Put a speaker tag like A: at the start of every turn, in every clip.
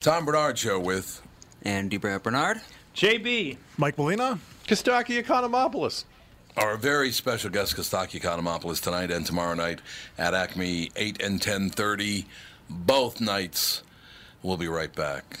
A: Tom Barnard Show with
B: Andy Brad Barnard,
C: JB,
D: Mike Molina,
E: Kostaki Economopoulos.
A: Our very special guest, Kostaki Economopoulos, tonight and tomorrow night at Acme, 8 and 10.30, both nights. We'll be right back.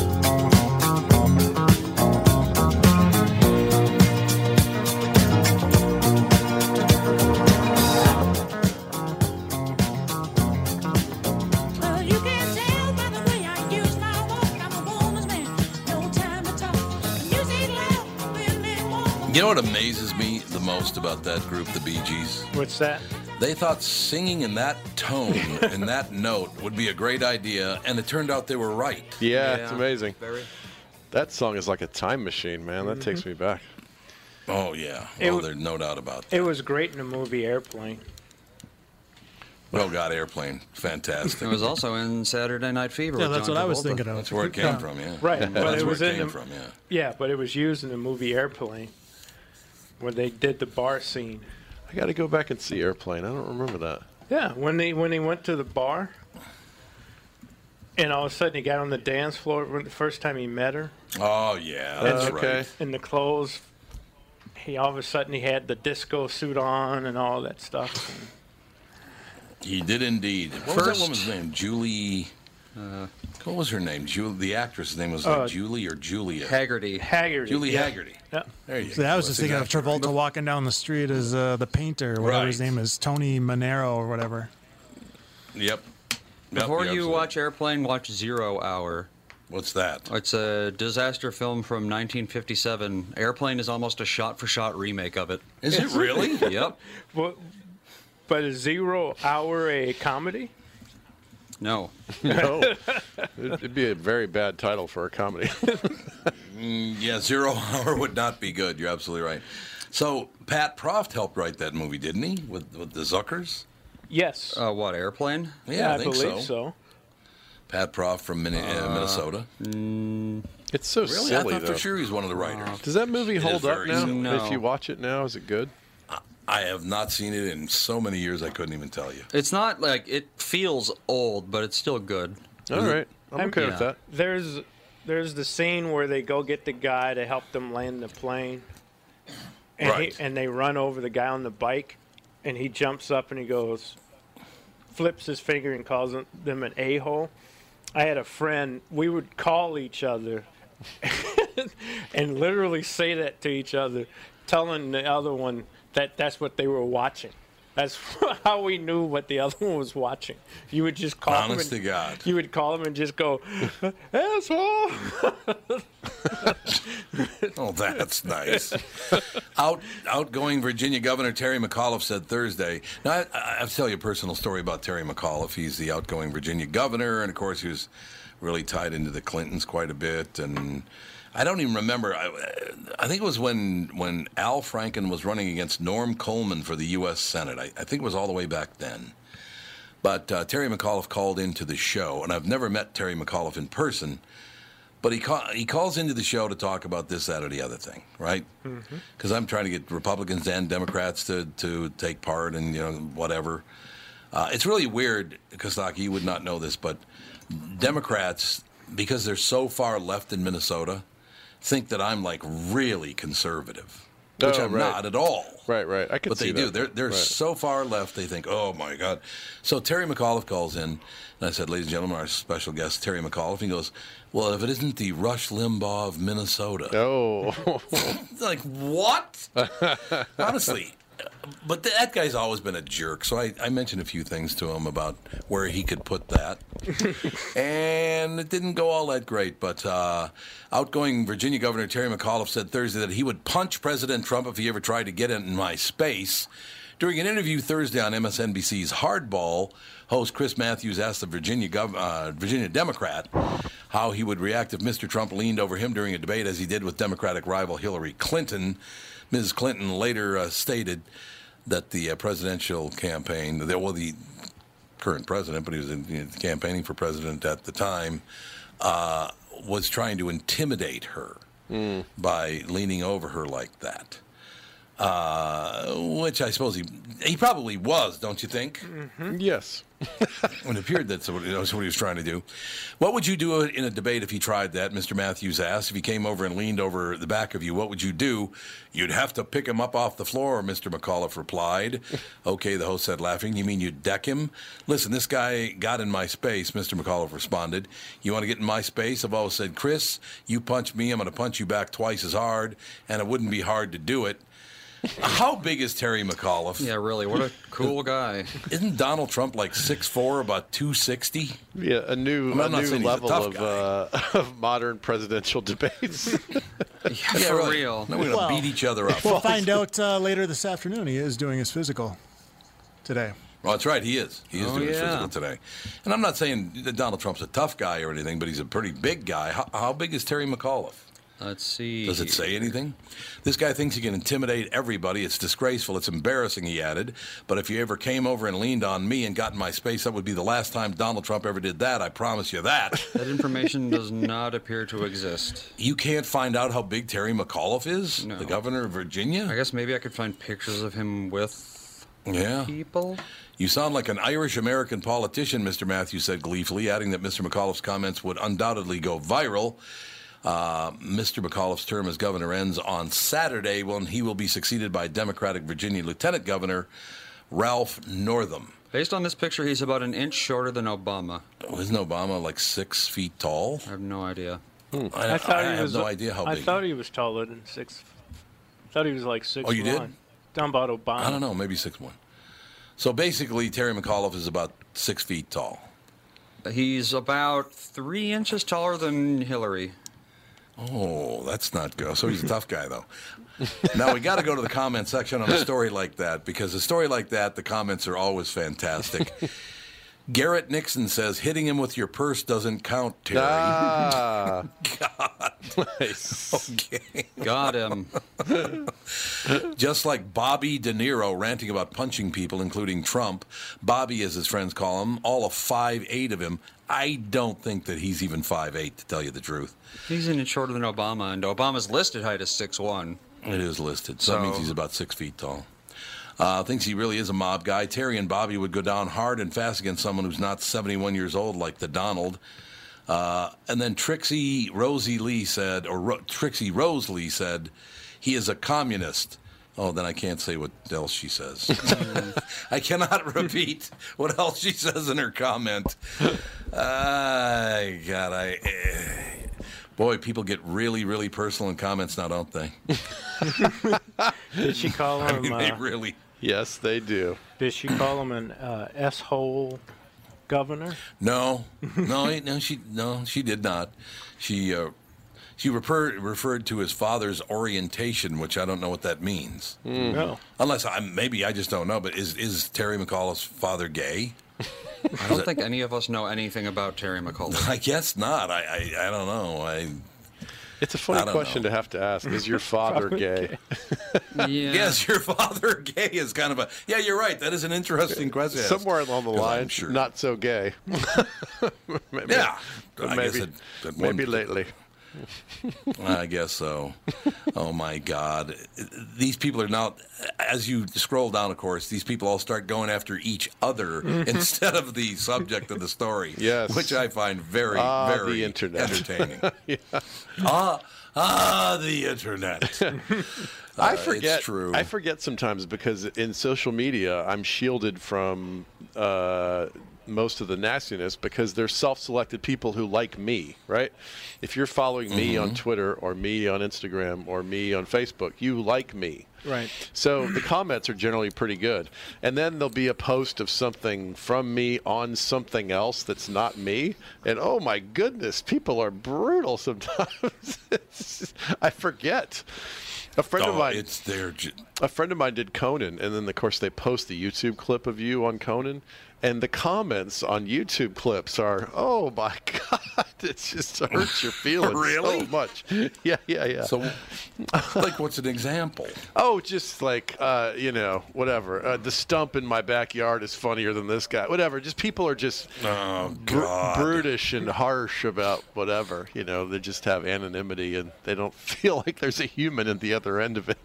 F: You
A: know what amazes me the most about that group, the Bee Gees?
C: What's that?
A: They thought singing in that tone, in that note, would be a great idea, and it turned out they were right.
E: Yeah,
B: Yeah.
E: it's amazing.
B: Very.
E: That song is like a time machine, man. That takes mm-hmm. me back.
A: Oh, yeah.
C: It
A: Well,
C: w-
A: there's no doubt about that.
C: It was great in the movie Airplane.
A: Well, God, Airplane. Fantastic.
B: It was also in Saturday Night Fever.
D: Yeah,
B: with
D: that's
B: John
D: what I was thinking of.
A: That's where it came
C: Yeah.
A: from, yeah.
C: Right,
A: That's
C: but it
A: where
C: was
A: it
C: in
A: came
C: the-
A: from, yeah.
C: Yeah, but it was used in the movie Airplane when they did the bar scene.
E: I got to go back and see Airplane. I don't remember that.
C: Yeah, when they when they went to the bar, and all of a sudden he got on the dance floor when the first time he met her
A: Oh, yeah. That's
E: okay.
A: right.
C: in the clothes. He all of a sudden he had the disco suit on and all that stuff.
A: He did indeed. What was that woman's name? Julie.
B: Uh,
A: what was her name? Julie. The actress's name was
C: Uh,
A: like Julie or Julia.
B: Hagerty.
C: Hagerty.
A: Julie
C: yeah.
A: Hagerty.
C: Yeah.
A: There you
D: See,
A: go.
D: I was just
A: That's
D: thinking of
A: exactly right.
D: Travolta walking down the street as uh, the painter, whatever his name is, Tony Manero or whatever.
A: Yep. Yep,
B: Before
A: you're
B: you
A: absolutely-
B: watch Airplane, watch Zero Hour
A: What's that?
B: It's a disaster film from 1957. Airplane is almost a shot-for-shot remake of it.
A: Is it really?
B: Yep.
C: But, but is Zero Hour a comedy?
B: No.
G: No, it'd it'd be a very bad title for a comedy.
A: Yeah, Zero Hour would not be good. You're absolutely right. So Pat Proft helped write that movie, didn't he? With with the Zuckers?
C: Yes.
B: Uh, what airplane?
A: Yeah, I, think
C: believe
A: so.
C: so.
A: Pat Proft from Min- uh, Minnesota.
G: It's so
A: Really?
G: silly
A: I thought
G: though.
A: for sure he's one of the writers.
G: Does that movie
A: It is
G: hold up
A: very
G: now?
B: No.
G: If you watch it now, is it good?
A: I have not seen it in so many years I couldn't even tell you.
B: It's not like it feels old, but it's still good.
G: All right, I'm
C: I'm-
G: okay with that.
C: There's there's the scene where they go get the guy to help them land the plane, and
A: Right.
C: he, and they run over the guy on the bike, and he jumps up and he goes, flips his finger and calls them- them an a hole. I had a friend. We would call each other, and literally say that to each other, telling the other one that that's what they were watching. That's how we knew what the other one was watching. You would just call
A: Honest
C: him
A: to God.
C: You would call him and just go, asshole.
A: Oh, that's nice. Out, outgoing Virginia Governor Terry McAuliffe said Thursday. Now, I, to tell you a personal story about Terry McAuliffe. He's the outgoing Virginia governor, and of course, he was really tied into the Clintons quite a bit. And I don't even remember. I, I think it was when when Al Franken was running against Norm Coleman for the U.S. Senate. I, I think it was all the way back then. But uh, Terry McAuliffe called into the show, and I've never met Terry McAuliffe in person. But he call, he calls into the show to talk about this, that, or the other thing, right? Because I'm trying to get Republicans and Democrats to, to take part and you know whatever. Uh, it's really weird, Kostaki, you would not know this, but Democrats, because they're so far left in Minnesota, think that I'm like really conservative, which
G: Oh,
A: I'm
G: right.
A: not at all.
G: Right, right. I can
A: But they do.
G: that.
A: They're they're
G: Right.
A: so far left. They think, oh my God. So Terry McAuliffe calls in, and I said, ladies and gentlemen, our special guest Terry McAuliffe. He goes, well, if it isn't the Rush Limbaugh of Minnesota,
G: Oh,
A: like what? Honestly. But that guy's always been a jerk. So I, I mentioned a few things to him about where he could put that. and it didn't go all that great. But uh, outgoing Virginia Governor Terry McAuliffe said Thursday that he would punch President Trump if he ever tried to get in my space. During an interview Thursday on MSNBC's Hardball, host Chris Matthews asked the Virginia gov- uh, Virginia Democrat how he would react if Mr. Trump leaned over him during a debate, as he did with Democratic rival Hillary Clinton. Ms. Clinton later uh, stated that the uh, presidential campaign, the, well, the current president, but he was in, you know, campaigning for president at the time, uh, was trying to intimidate her by leaning over her like that. Uh, which I suppose he he probably was, don't you think?
G: yes.
A: It appeared that's what, that's what he was trying to do. What would you do in a debate if he tried that? Mr. Matthews asked. If he came over and leaned over the back of you, what would you do? You'd have to pick him up off the floor, Mr. McAuliffe replied. okay, the host said, laughing. You mean you'd deck him? Listen, this guy got in my space, Mr. McAuliffe responded. You want to get in my space? I've always said, Chris, you punch me, I'm going to punch you back twice as hard, and it wouldn't be hard to do it. How big is Terry McAuliffe?
B: Yeah, really. What a cool guy.
A: Isn't Donald Trump like 6'4", about 260?
G: Yeah, a new,
A: I'm
G: a new
A: saying he's a
G: level of, uh, of modern presidential debates.
B: Yeah, for
A: really.
B: real.
A: Now we're going to
D: Well-
A: beat each other up.
D: We'll find out uh, later this afternoon. He is doing his physical today.
A: Well, that's right. He is. He is
B: Oh,
A: doing his physical today. And I'm not saying that Donald Trump's a tough guy or anything, but he's a pretty big guy. How, how big is Terry McAuliffe?
B: Let's see.
A: Does it say anything? This guy thinks he can intimidate everybody. It's disgraceful. It's embarrassing, he added. But if you ever came over and leaned on me and got in my space, that would be the last time Donald Trump ever did that. I promise you that.
B: That information does not appear to exist.
A: you can't find out how big Terry McAuliffe is,
B: No.
A: the governor of Virginia?
B: I guess maybe I could find pictures of him with
A: yeah.
B: people.
A: You sound like an Irish American politician, Mr. Matthews said gleefully, adding that Mr. McAuliffe's comments would undoubtedly go viral. Uh, Mr. McAuliffe's term as governor ends on Saturday when he will be succeeded by Democratic Virginia Lieutenant Governor Ralph Northam.
B: Based on this picture, he's about an inch shorter than Obama.
A: Isn't Obama like six feet tall?
B: I have no idea.
A: I,
C: I thought
A: I
C: he
A: have
C: was.
A: no idea how
C: I
A: big.
C: I thought he was taller than six. I thought he was like six.
A: Oh, you did?
C: one. Down about Obama.
A: I don't know, maybe six one. So basically, Terry McAuliffe is about six feet tall.
B: He's about three inches taller than Hillary.
A: Oh, that's not good. So he's a tough guy, though. now we got to go to the comment section on a story like that because a story like that, the comments are always fantastic. Garrett Nixon says hitting him with your purse doesn't count, Terry.
G: Ah,
A: God. Okay.
B: Got him.
A: Just like Bobby De Niro ranting about punching people, including Trump, Bobby, as his friends call him, all of five eight of him. I don't think that he's even five eight, to tell you the truth.
B: He's an inch shorter than Obama, and Obama's listed height is six one.
A: It is listed, so, that means
B: So-
A: he's about six feet tall. Uh, thinks he really is a mob guy. Terry and Bobby would go down hard and fast against someone who's not 71 years old, like the Donald. Uh, and then Trixie Rosie Lee said, or Ro- Trixie Rose Lee said, he is a communist. Oh, then I can't say what else she says. I cannot repeat what else she says in her comment. Uh, God, I. eh. boy, people get really, really personal in comments now, don't they?
C: Did she call him?
A: I mean, they
C: uh,
A: really.
G: Yes, they do.
C: did she call him an uh, s-hole governor?
A: No, no, no. She no, she did not. She uh, she referred referred to his father's orientation, which I don't know what that means.
C: No.
A: Unless I maybe I just don't know. But is is Terry McAuliffe's father gay?
B: I don't think any of us know anything about Terry McAuliffe.
A: I guess not. I I, I don't know. I
G: It's a funny question
A: know.
G: to have to ask. Is your father gay?
B: Yeah.
A: yes, your father gay is kind of a yeah. You're right. That is an interesting uh, question.
G: Somewhere along the line,
A: sure.
G: not so gay. maybe,
A: Yeah,
G: but
A: I
G: maybe,
A: guess it- at one-
G: maybe lately.
A: I guess so. Oh my God. These people are now, as you scroll down, of course, these people all start going after each other instead of the subject of the story.
G: Yes.
A: Which I find very,
G: Ah,
A: very entertaining. Ah, ah, the internet.
G: I
A: Uh,
G: forget.
A: It's true.
G: I forget sometimes because in social media, I'm shielded from uh, most of the nastiness because they're self-selected people who like me, right? If you're following me
A: Mm-hmm.
G: on Twitter or me on Instagram or me on Facebook, you like me.
C: Right.
G: So the comments are generally pretty good. And then there'll be a post of something from me on something else that's not me. And oh my goodness, people are brutal sometimes. I forget. A friend of
A: Oh,
G: mine
A: it's their. j-
G: a friend of mine did Conan, and then of course they post the YouTube clip of you on Conan, and the comments on YouTube clips are, "Oh my God, it just hurts your feelings
A: Really?
G: so much." Yeah, yeah, yeah.
A: So, like, what's an example?
G: oh, just like uh, you know, whatever. Uh, the stump in my backyard is funnier than this guy. Whatever. Just people are just
A: Oh,
G: br- brutish and harsh about whatever. You know, they just have anonymity and they don't feel like there's a human at the other end of it.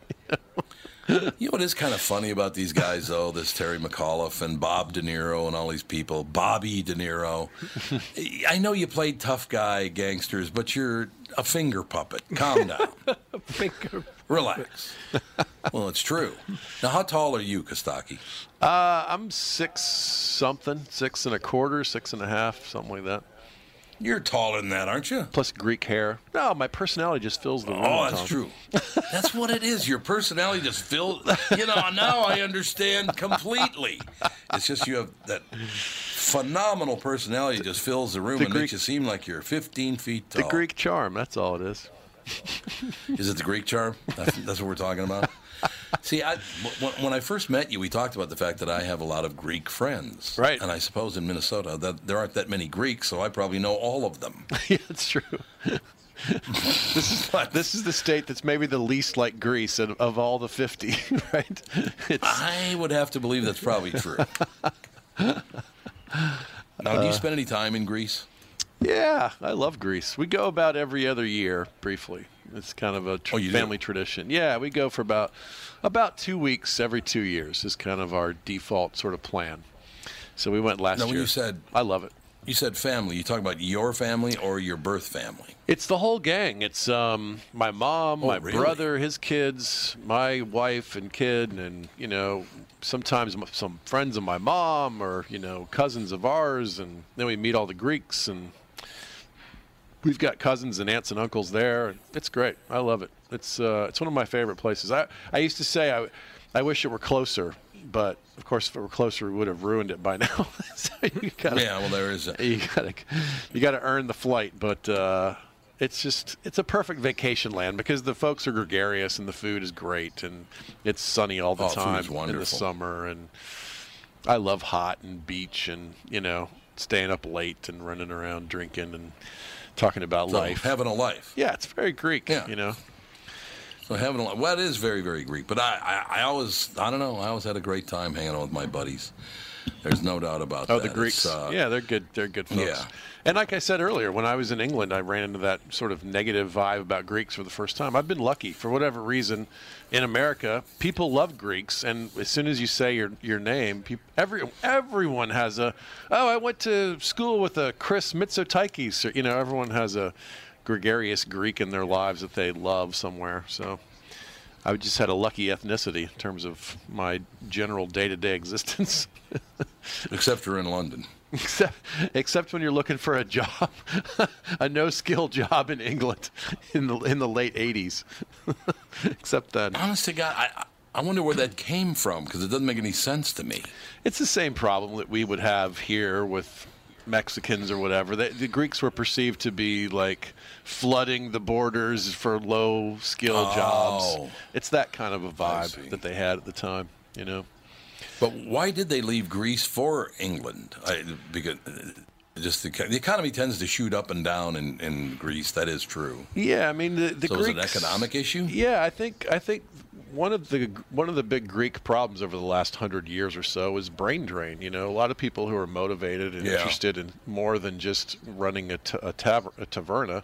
A: You know what is kind of funny about these guys, though? This Terry McAuliffe and Bob De Niro and all these people. Bobby De Niro. I know you played tough guy gangsters, but you're a finger puppet. Calm down.
C: Finger.
A: Relax. Well, it's true. Now, how tall are you, Kostaki?
G: Uh, I'm six something, six and a quarter, six and a half, something like that.
A: You're taller than that, aren't you?
G: Plus Greek hair. No, my personality just fills the oh, room.
A: Oh, that's
G: Tom.
A: true. That's what it is. Your personality just fills. You know, now I understand completely. It's just you have that phenomenal personality just fills the room
G: The
A: and
G: Greek-
A: makes you seem like you're 15 feet tall. The.
G: Greek charm. That's all it is.
A: Is it the Greek charm? That's, that's what we're talking about. See, I, when, when I first met you, we talked about the fact that I have a lot of Greek friends.
G: Right.
A: And I suppose in Minnesota that there aren't that many Greeks, so I probably know all of them.
G: yeah, it's true. this is this is the state that's maybe the least like Greece of, of all the fifty, right? It's,
A: I would have to believe that's probably true. now, do you uh. spend any time in Greece?
G: Yeah, I love Greece. We go about every other year, briefly. It's kind of a tr-
A: Oh, you do?
G: family tradition. Yeah, we go for about about two weeks every two years. Is kind of our default sort of plan. So we went last
A: Now,
G: year.
A: you said
G: I love it.
A: you said family, you talking about your family or your birth family?
G: It's the whole gang. It's um, my mom,
A: Oh,
G: my
A: really?
G: brother, his kids, my wife and kid, and you know, sometimes some friends of my mom or you know cousins of ours, and then we meet all the Greeks, and we've got cousins and aunts and uncles there. It's great. I love it. It's uh, it's one of my favorite places. I I used to say I. I wish it were closer, but of course, if it were closer, we would have ruined it by now. so you gotta,
A: Yeah, well, there is. A,
G: you gotta you gotta earn the flight, but uh, it's just it's a perfect vacation land because the folks are gregarious and the food is great and it's sunny all the
A: Oh,
G: time in the summer and I love hot and beach and you know staying up late and running around drinking and talking about
A: so
G: life.
A: having a life.
G: yeah, it's very Greek.
A: Yeah.
G: you know.
A: So having a life. Well, it is very, very Greek. But I, I, I always, I don't know. I always had a great time hanging out with my buddies. There's no doubt about
G: Oh,
A: that.
G: Oh, the Greeks.
A: Uh,
G: yeah, they're good. They're good folks.
A: Yeah.
G: And like I said earlier, when I was in England, I ran into that sort of negative vibe about Greeks for the first time. I've been lucky for whatever reason. In America, people love Greeks, and as soon as you say your your name, peop every everyone has a. Oh, I went to school with a Chris Mitsotakis. Or, you know, everyone has a gregarious Greek in their lives that they love somewhere. So. I just had a lucky ethnicity in terms of my general day-to-day existence.
A: Except for in London.
G: except except when you're looking for a job, a no-skill job in England in the in the late '80s. except then,
A: Honest to God, I, I- I wonder where that came from because it doesn't make any sense to me.
G: it's the same problem that we would have here with Mexicans or whatever. They, the Greeks were perceived to be like flooding the borders for low-skill
A: Oh.
G: jobs. It's that kind of a vibe that they had at the time. You know.
A: But why did they leave Greece for England? I, because uh, just the, the economy tends to shoot up and down in, in Greece. That is true.
G: Yeah, I mean the, the
A: So it an economic issue?
G: Yeah, I think I think one of the one of the big Greek problems over the last hundred years or so is brain drain. You know, a lot of people who are motivated and
A: Yeah.
G: interested in more than just running a, t- a, taver- a taverna,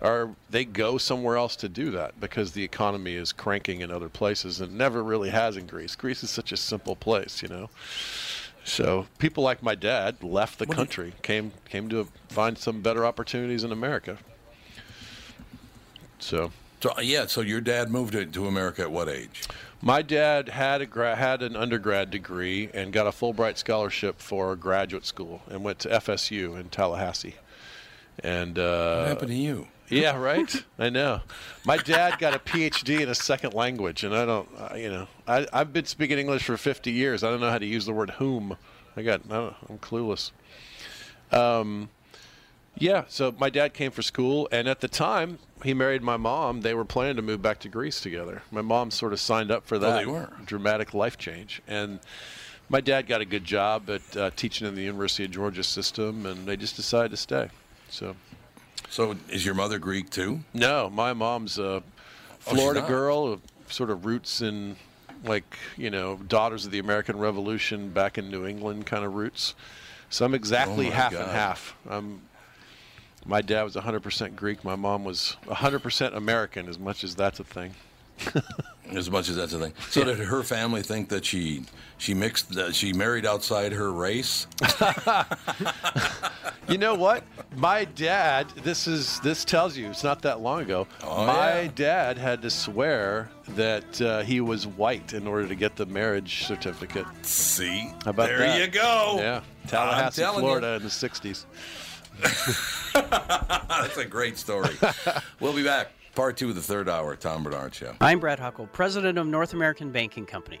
G: are they go somewhere else to do that because the economy is cranking in other places and never really has in Greece. Greece is such a simple place, you know. So people like my dad left the
A: What do you-
G: country, came came to find some better opportunities in America. So.
A: So yeah, so your dad moved to, America at what age?
G: My dad had a gra- had an undergrad degree and got a Fulbright scholarship for graduate school and went to FSU in Tallahassee. And uh,
A: What happened to you?
G: yeah, right. I know. My dad got a PhD in a second language, and I don't. Uh, you know, I, I've been speaking English for 50 years. I don't know how to use the word whom. I got. I I'm clueless. Um, yeah. So my dad came for school, and at the time he married my mom, they were planning to move back to Greece together. My mom sort of signed up for that
A: they were.
G: dramatic life change, and my dad got a good job at uh, teaching in the University of Georgia system, and they just decided to stay. So.
A: So is your mother Greek too?
G: No, my mom's a
A: Oh,
G: Florida
A: not?
G: girl, sort of roots in, like, you know, Daughters of the American Revolution back in New England kind of roots. So I'm exactly
A: Oh,
G: half
A: God.
G: and half. I'm, my dad was 100% Greek. My mom was 100% American, as much as that's a thing.
A: As much as that's a thing. So did her family think that she she mixed that she married outside her race?
G: You know what? My dad, this is this tells you it's not that long ago.
A: Oh,
G: my
A: yeah.
G: dad had to swear that uh, he was white in order to get the marriage certificate.
A: See,
G: How about
A: there
G: that?
A: you go.
G: Yeah, Tallahassee,
A: telling you.
G: Florida in the '60s.
A: That's a great story. we'll be back. Part two of the third hour, Tom Barnard Show.
H: I'm Brad Huckle, president of North American Banking Company.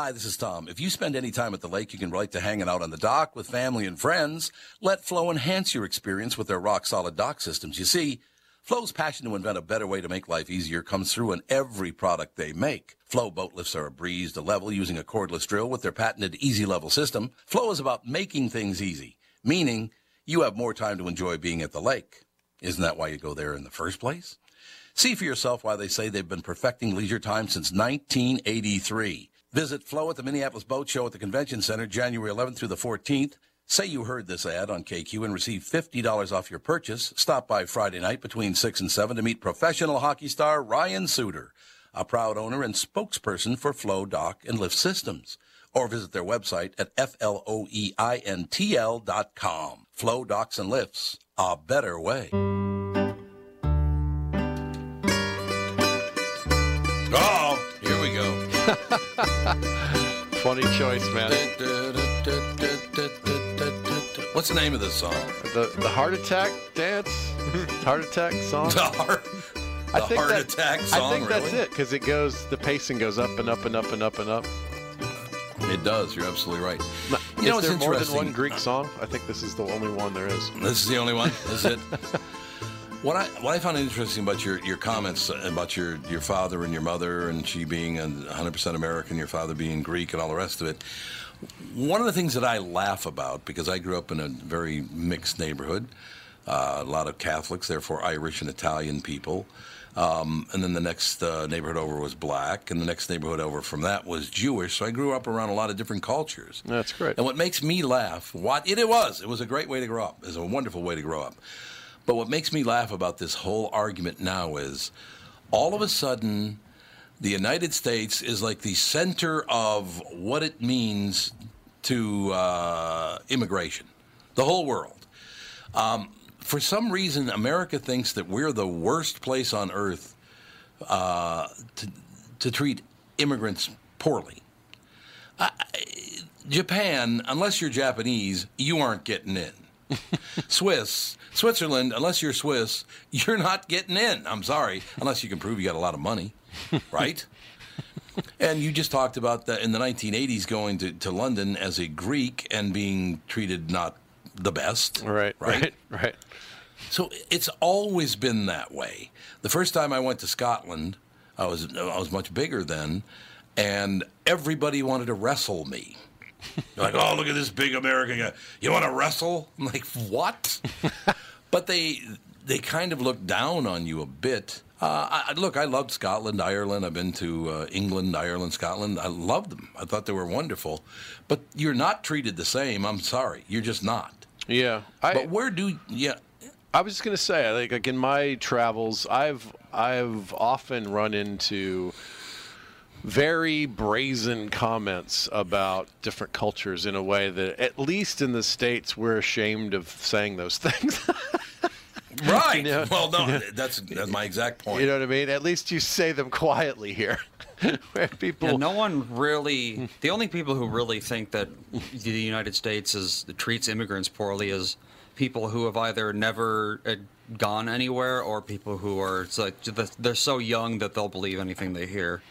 A: Hi, this is Tom. If you spend any time at the lake, you can relate to hanging out on the dock with family and friends. Let Floe enhance your experience with their rock solid dock systems. You see, Floe's passion to invent a better way to make life easier comes through in every product they make. Floe boat lifts are a breeze to level using a cordless drill with their patented Easy Level system. Floe is about making things easy, meaning you have more time to enjoy being at the lake. Isn't that why you go there in the first place? See for yourself why they say they've been perfecting leisure time since 1983. Visit Floe at the Minneapolis Boat Show at the Convention Center January 11th through the 14th. Say you heard this ad on KQ and receive $50 off your purchase. Stop by Friday night between 6 and 7 to meet professional hockey star Ryan Suter. a proud owner and spokesperson for Floe Dock and Lift Systems. Or visit their website at E F-L-O-E-I-N-T-L dot com. Floe Docks and Lifts, a better way.
G: Funny choice, man.
A: What's the name of this song?
G: The the heart attack dance, heart attack song.
A: The heart,
G: I think
A: heart
G: that-
A: attack song.
G: I think that's it because it goes. The pacing goes up and up and up and up and up.
A: It does. You're absolutely right.
G: Is
A: know
G: there more than one Greek song? I think this is the only one there is.
A: This is the only one. Is it? What I what I found interesting about your, your comments about your, your father and your mother and she being a 100% American, your father being Greek, and all the rest of it. One of the things that I laugh about because I grew up in a very mixed neighborhood, uh, a lot of Catholics, therefore Irish and Italian people. Um, and then the next uh, neighborhood over was black, and the next neighborhood over from that was Jewish. So I grew up around a lot of different cultures.
G: That's great.
A: And what makes me laugh, what it, it was, it was a great way to grow up. It was a wonderful way to grow up. But what makes me laugh about this whole argument now is all of a sudden the United States is like the center of what it means to uh, immigration, the whole world. Um, for some reason, America thinks that we're the worst place on earth uh, to, to treat immigrants poorly. I, Japan, unless you're Japanese, you aren't getting in. Swiss, Switzerland, unless you're Swiss, you're not getting in. I'm sorry, unless you can prove you got a lot of money, right? and you just talked about that in the 1980s going to, to London as a Greek and being treated not the best.
G: Right,
A: right,
G: right, right.
A: So it's always been that way. The first time I went to Scotland, I was I was much bigger then, and everybody wanted to wrestle me. They're like, oh, look at this big American guy. You want to wrestle? I'm like, what? but they they kind of look down on you a bit. Uh, I, I- look, I loved Scotland, Ireland. I've been to uh, England, Ireland, Scotland. I loved them. I thought they were wonderful. But you're not treated the same. I'm sorry. You're just not.
G: Yeah. I,
A: but where do yeah?
G: I was just gonna say, like, like in my travels, I've I've often run into very brazen comments about different cultures in a way that, at least in the states, we're ashamed of saying those things.
A: Right.
G: You know?
A: Well, no, that's that's my exact point.
G: you know what I mean? At least you say them quietly here, where people.
B: Yeah, no one really. The only people who really think that the United States is treats immigrants poorly is people who have either never uh, gone anywhere or people who are it's like they're so young that they'll believe anything they hear.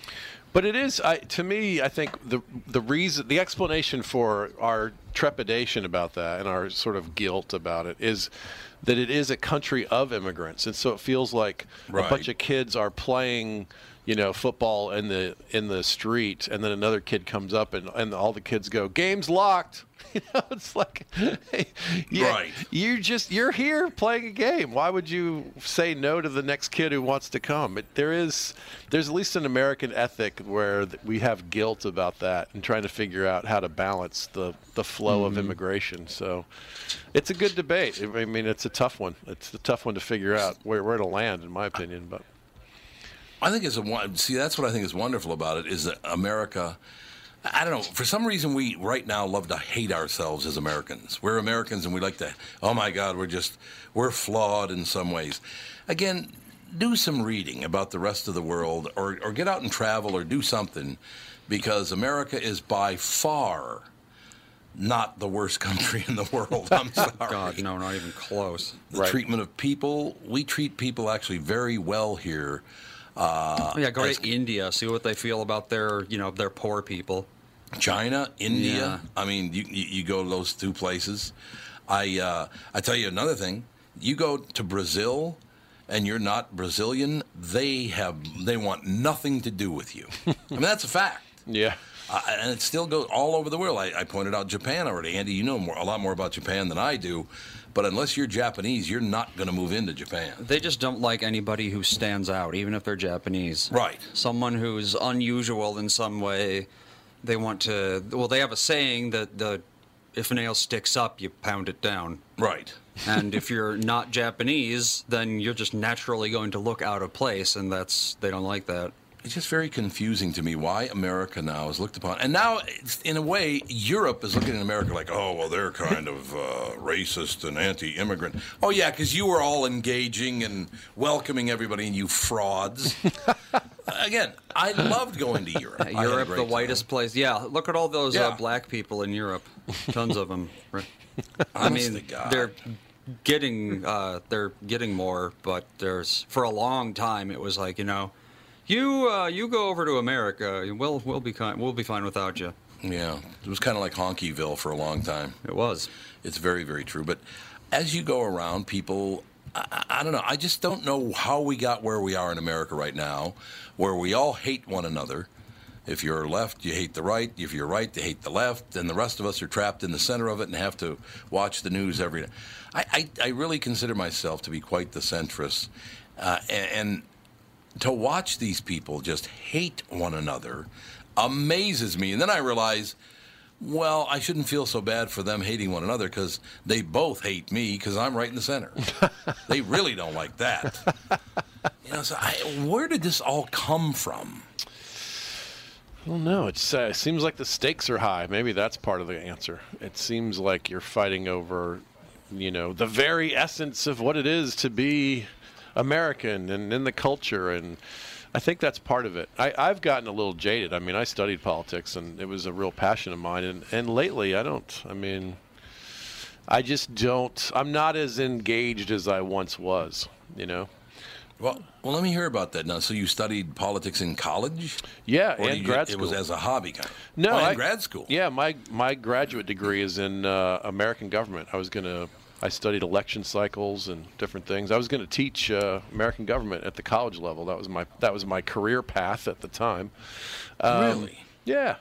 G: But it is, I, to me, I think the the reason, the explanation for our trepidation about that and our sort of guilt about it is that it is a country of immigrants, and so it feels like a bunch of kids are playing, you know, football in the in the street, and then another kid comes up, and and all the kids go, "Game's locked." You know, it's like, yeah,
A: Right.
G: You just you're here playing a game. Why would you say no to the next kid who wants to come? It, there is, there's at least an American ethic where we have guilt about that and trying to figure out how to balance the the flow of mm-hmm. immigration. So, it's a good debate. I mean, it's a tough one. It's a tough one to figure out where where to land, in my opinion. But
A: I think it's a see. That's what I think is wonderful about it is that America. I don't know. For some reason, we right now love to hate ourselves as Americans. We're Americans, and we like to. Oh my God, we're just we're flawed in some ways. Again, do some reading about the rest of the world, or or get out and travel, or do something, because America is by far not the worst country in the world. I'm sorry.
B: God, no, not even close.
A: The treatment of people, we treat people actually very well here. Uh,
B: yeah, go
A: as-
B: to India, see what they feel about their, you know, their poor people.
A: China, India.
B: Yeah.
A: I mean, you, you you go to those two places. I uh, I tell you another thing. You go to Brazil, and you're not Brazilian. They have they want nothing to do with you. I mean, that's a fact.
G: yeah,
A: Uh, and it still goes all over the world. I, I pointed out Japan already. Andy, you know more, a lot more about Japan than I do. But unless you're Japanese, you're not going to move into Japan.
B: They just don't like anybody who stands out, even if they're Japanese.
A: Right.
B: Someone who's unusual in some way. They want to. Well, they have a saying that the if a nail sticks up, you pound it down.
A: Right.
B: And if you're not Japanese, then you're just naturally going to look out of place, and that's they don't like that.
A: It's just very confusing to me why America now is looked upon, and now it's, in a way Europe is looking at America like, oh well, they're kind of uh, racist and anti-immigrant. Oh yeah, because you were all engaging and welcoming everybody, and you frauds. Again, I loved going to Europe. I had a
B: Europe, the
A: time.
B: whitest place. Yeah, look at all those
A: Yeah.
B: uh, black people in Europe. Tons of them. I mean, they're getting uh, they're getting more, but there's for a long time it was like you know, you uh, you go over to America, we'll we'll be kind, we'll be fine without you.
A: Yeah, it was kind of like Honkyville for a long time.
B: It was.
A: It's very, very true. But as you go around, people, I, I don't know. I just don't know how we got where we are in America right now, where we all hate one another. If you're left, you hate the right. If you're right, you hate the left. And the rest of us are trapped in the center of it and have to watch the news every day. I, I, I really consider myself to be quite the centrist. Uh, and, and to watch these people just hate one another amazes me. And then I realize, well, I shouldn't feel so bad for them hating one another because they both hate me because I'm right in the center. they really don't like that. You know, so I, where did this all come from?
G: I don't know. It's, uh, it seems like the stakes are high. Maybe that's part of the answer. It seems like you're fighting over, you know, the very essence of what it is to be American and in the culture. And I think that's part of it. I, I've gotten a little jaded. I mean, I studied politics, and it was a real passion of mine. And, and lately, I don't. I mean, I just don't. I'm not as engaged as I once was, you know?
A: Well, well, let me hear about that now. So you studied politics in college?
G: Yeah,
A: Or
G: and
A: you-
G: grad
A: It was as a hobby kind of.
G: No,
A: oh, in
G: I-
A: grad school.
G: Yeah, my my graduate degree is in uh, American government. I was gonna. I studied election cycles and different things. I was going to teach uh, American government at the college level. That was my that was my career path at the time. Um,
A: Really?
G: Yeah.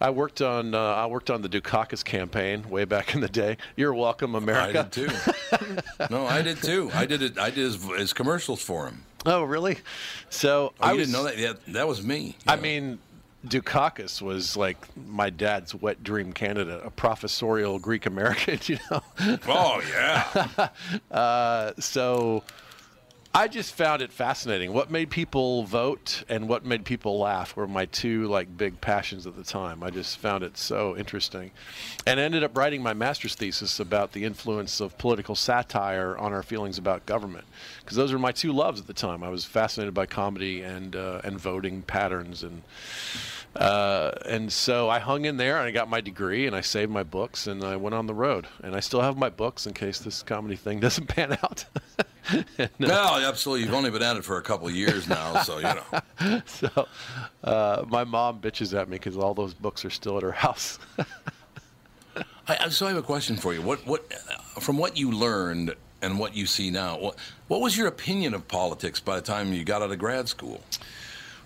G: I worked on uh, I worked on the Dukakis campaign way back in the day. You're welcome, America.
A: I did too. no, I did too. I did it. I did his, his commercials for him.
G: Oh, really? So
A: Oh,
G: I was,
A: didn't know that? Yeah, that was me.
G: I mean, Dukakis was like my dad's wet dream candidate, a professorial Greek American, you know.
A: Oh yeah.
G: Uh, so I just found it fascinating. What made people vote and what made people laugh were my two like big passions at the time. I just found it so interesting, and I ended up writing my master's thesis about the influence of political satire on our feelings about government, because those were my two loves at the time. I was fascinated by comedy and uh, and voting patterns and. Uh, and so I hung in there and I got my degree and I saved my books and I went on the road. And I still have my books in case this comedy thing doesn't pan out. And, uh,
A: no, absolutely. You've only been at it for a couple of years now, so you know.
G: so uh, my mom bitches at me because all those books are still at her house.
A: I, so I have a question for you. What, what, from what you learned and what you see now, what, what was your opinion of politics by the time you got out of grad school?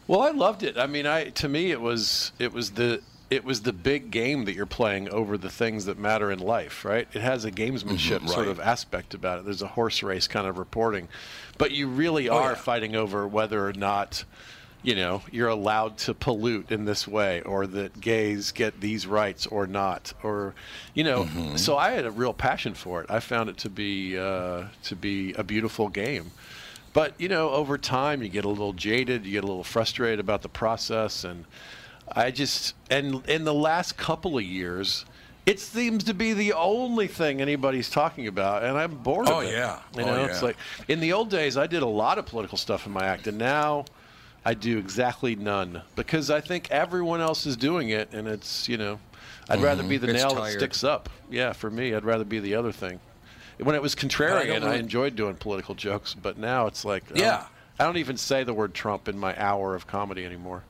G: Well, I loved it. I mean, I to me it was it was the it was the big game that you're playing over the things that matter in life, right? It has a gamesmanship
A: Mhm,
G: sort of aspect about it. There's a horse race kind of reporting, but you really
A: Oh,
G: are
A: yeah.
G: fighting over whether or not you know you're allowed to pollute in this way or that gays get these rights or not or you know
A: Mm-hmm.
G: so i had a real passion for it i found it to be uh, to be a beautiful game but you know over time you get a little jaded you get a little frustrated about the process and i just and in the last couple of years it seems to be the only thing anybody's talking about and i'm bored
A: Oh,
G: of it.
A: Oh, yeah.
G: you
A: Oh,
G: know it's like in the old days i did a lot of political stuff in my act and now i do exactly none because i think everyone else is doing it and it's you know i'd mm-hmm. rather be the
B: It's
G: nail that sticks up. Yeah for me i'd rather be the other thing when it was contrarian i,
A: really-
G: enjoyed doing political jokes but now it's like I don't-
A: Yeah.
G: I don't even say the word Trump in my hour of comedy anymore.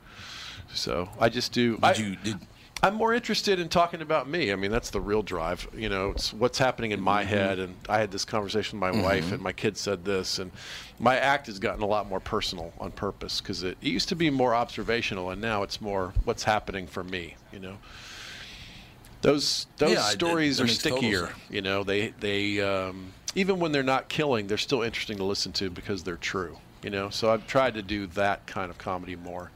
G: So I just do.
A: Did
G: I,
A: you did?
G: I'm more interested in talking about me. I mean, that's the real drive. You know, it's what's happening in
A: Mm-hmm.
G: my head. And I had this conversation with my wife, and my kid said this. And my act has gotten a lot more personal on purpose because it, it used to be more observational, and now it's more what's happening for me. You know, those those
A: Yeah, I-
G: stories
A: that
G: are stickier. You know, they they um, even when they're not killing, they're still interesting to listen to because they're true. You know, so I've tried to do that kind of comedy more.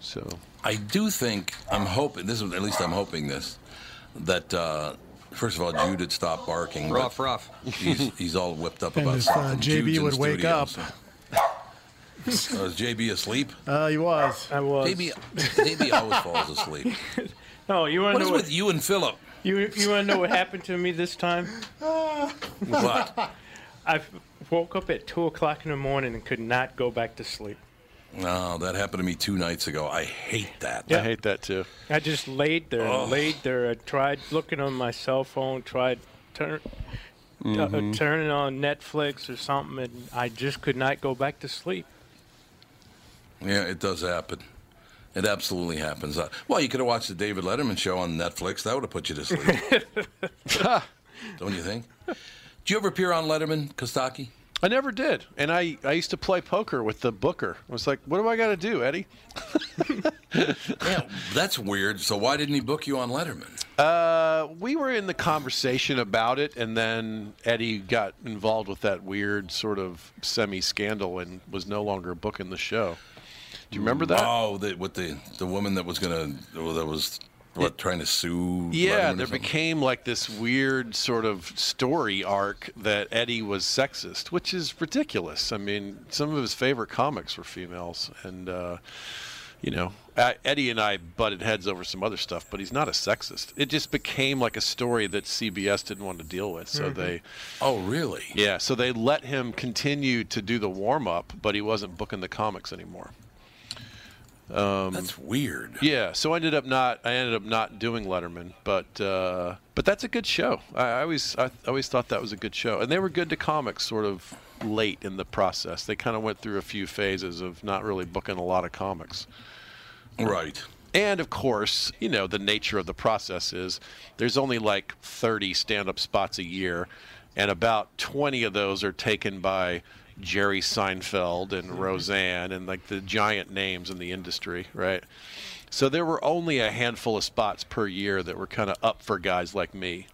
G: So
A: I do think I'm hoping this is at least I'm hoping this that uh, first of all Jude would stop barking. but
B: Rough, rough.
A: He's he's all whipped up about
D: if, uh,
A: something.
D: JB
A: Jude's
D: would wake
A: studio,
D: up.
A: so- was JB asleep?
D: Uh, he was.
C: I was.
A: JB, JB always falls asleep.
C: No, you want
A: What
C: to
A: is
C: know what,
A: with you and Philip?
C: you you want to know what happened to me this time?
A: What?
C: I woke up at two o'clock in the morning and could not go back to sleep.
A: No, that happened to me two nights ago. I hate that.
G: I hate that too.
C: I just laid there,
A: Oh.
C: laid there. I tried looking on my cell phone, tried turn,
A: Mm-hmm.
C: uh, turning on Netflix or something, and I just could not go back to sleep.
A: Yeah, it does happen. It absolutely happens. Uh, well, you could have watched the David Letterman show on Netflix. That would have put you to sleep. Don't you think? Did you ever appear on Letterman, Kostaki?
G: I never did, and I, I used to play poker with the booker. I was like, "What do I got to do, Eddie?"
A: Yeah, that's weird. So why didn't he book you on Letterman?
G: Uh, we were in the conversation about it, and then Eddie got involved with that weird sort of semi-scandal and was no longer booking the show. Do you remember that?
A: Oh, the, with the the woman that was gonna that was what trying to sue.
G: Yeah,
A: Letterman
G: there
A: something?
G: became like this weird sort of story arc that Eddie was sexist, which is ridiculous. I mean, some of his favorite comics were females, and uh, you know, Eddie and I butted heads over some other stuff, but he's not a sexist. It just became like a story that CBS didn't want to deal with, so they,
A: Oh, really?
G: yeah, so they let him continue to do the warm up, but he wasn't booking the comics anymore.
A: That's weird.
G: Yeah, so I ended up not. I ended up not doing Letterman, but uh, but that's a good show. I, I always I always thought that was a good show, and they were good to comics, sort of late in the process. They kind of went through a few phases of not really booking a lot of comics.
A: Right.
G: And of course, you know, the nature of the process is there's only like 30 stand up spots a year, and about 20 of those are taken by Jerry Seinfeld and Roseanne and like the giant names in the industry, right? So there were only a handful of spots per year that were kind of up for guys like me.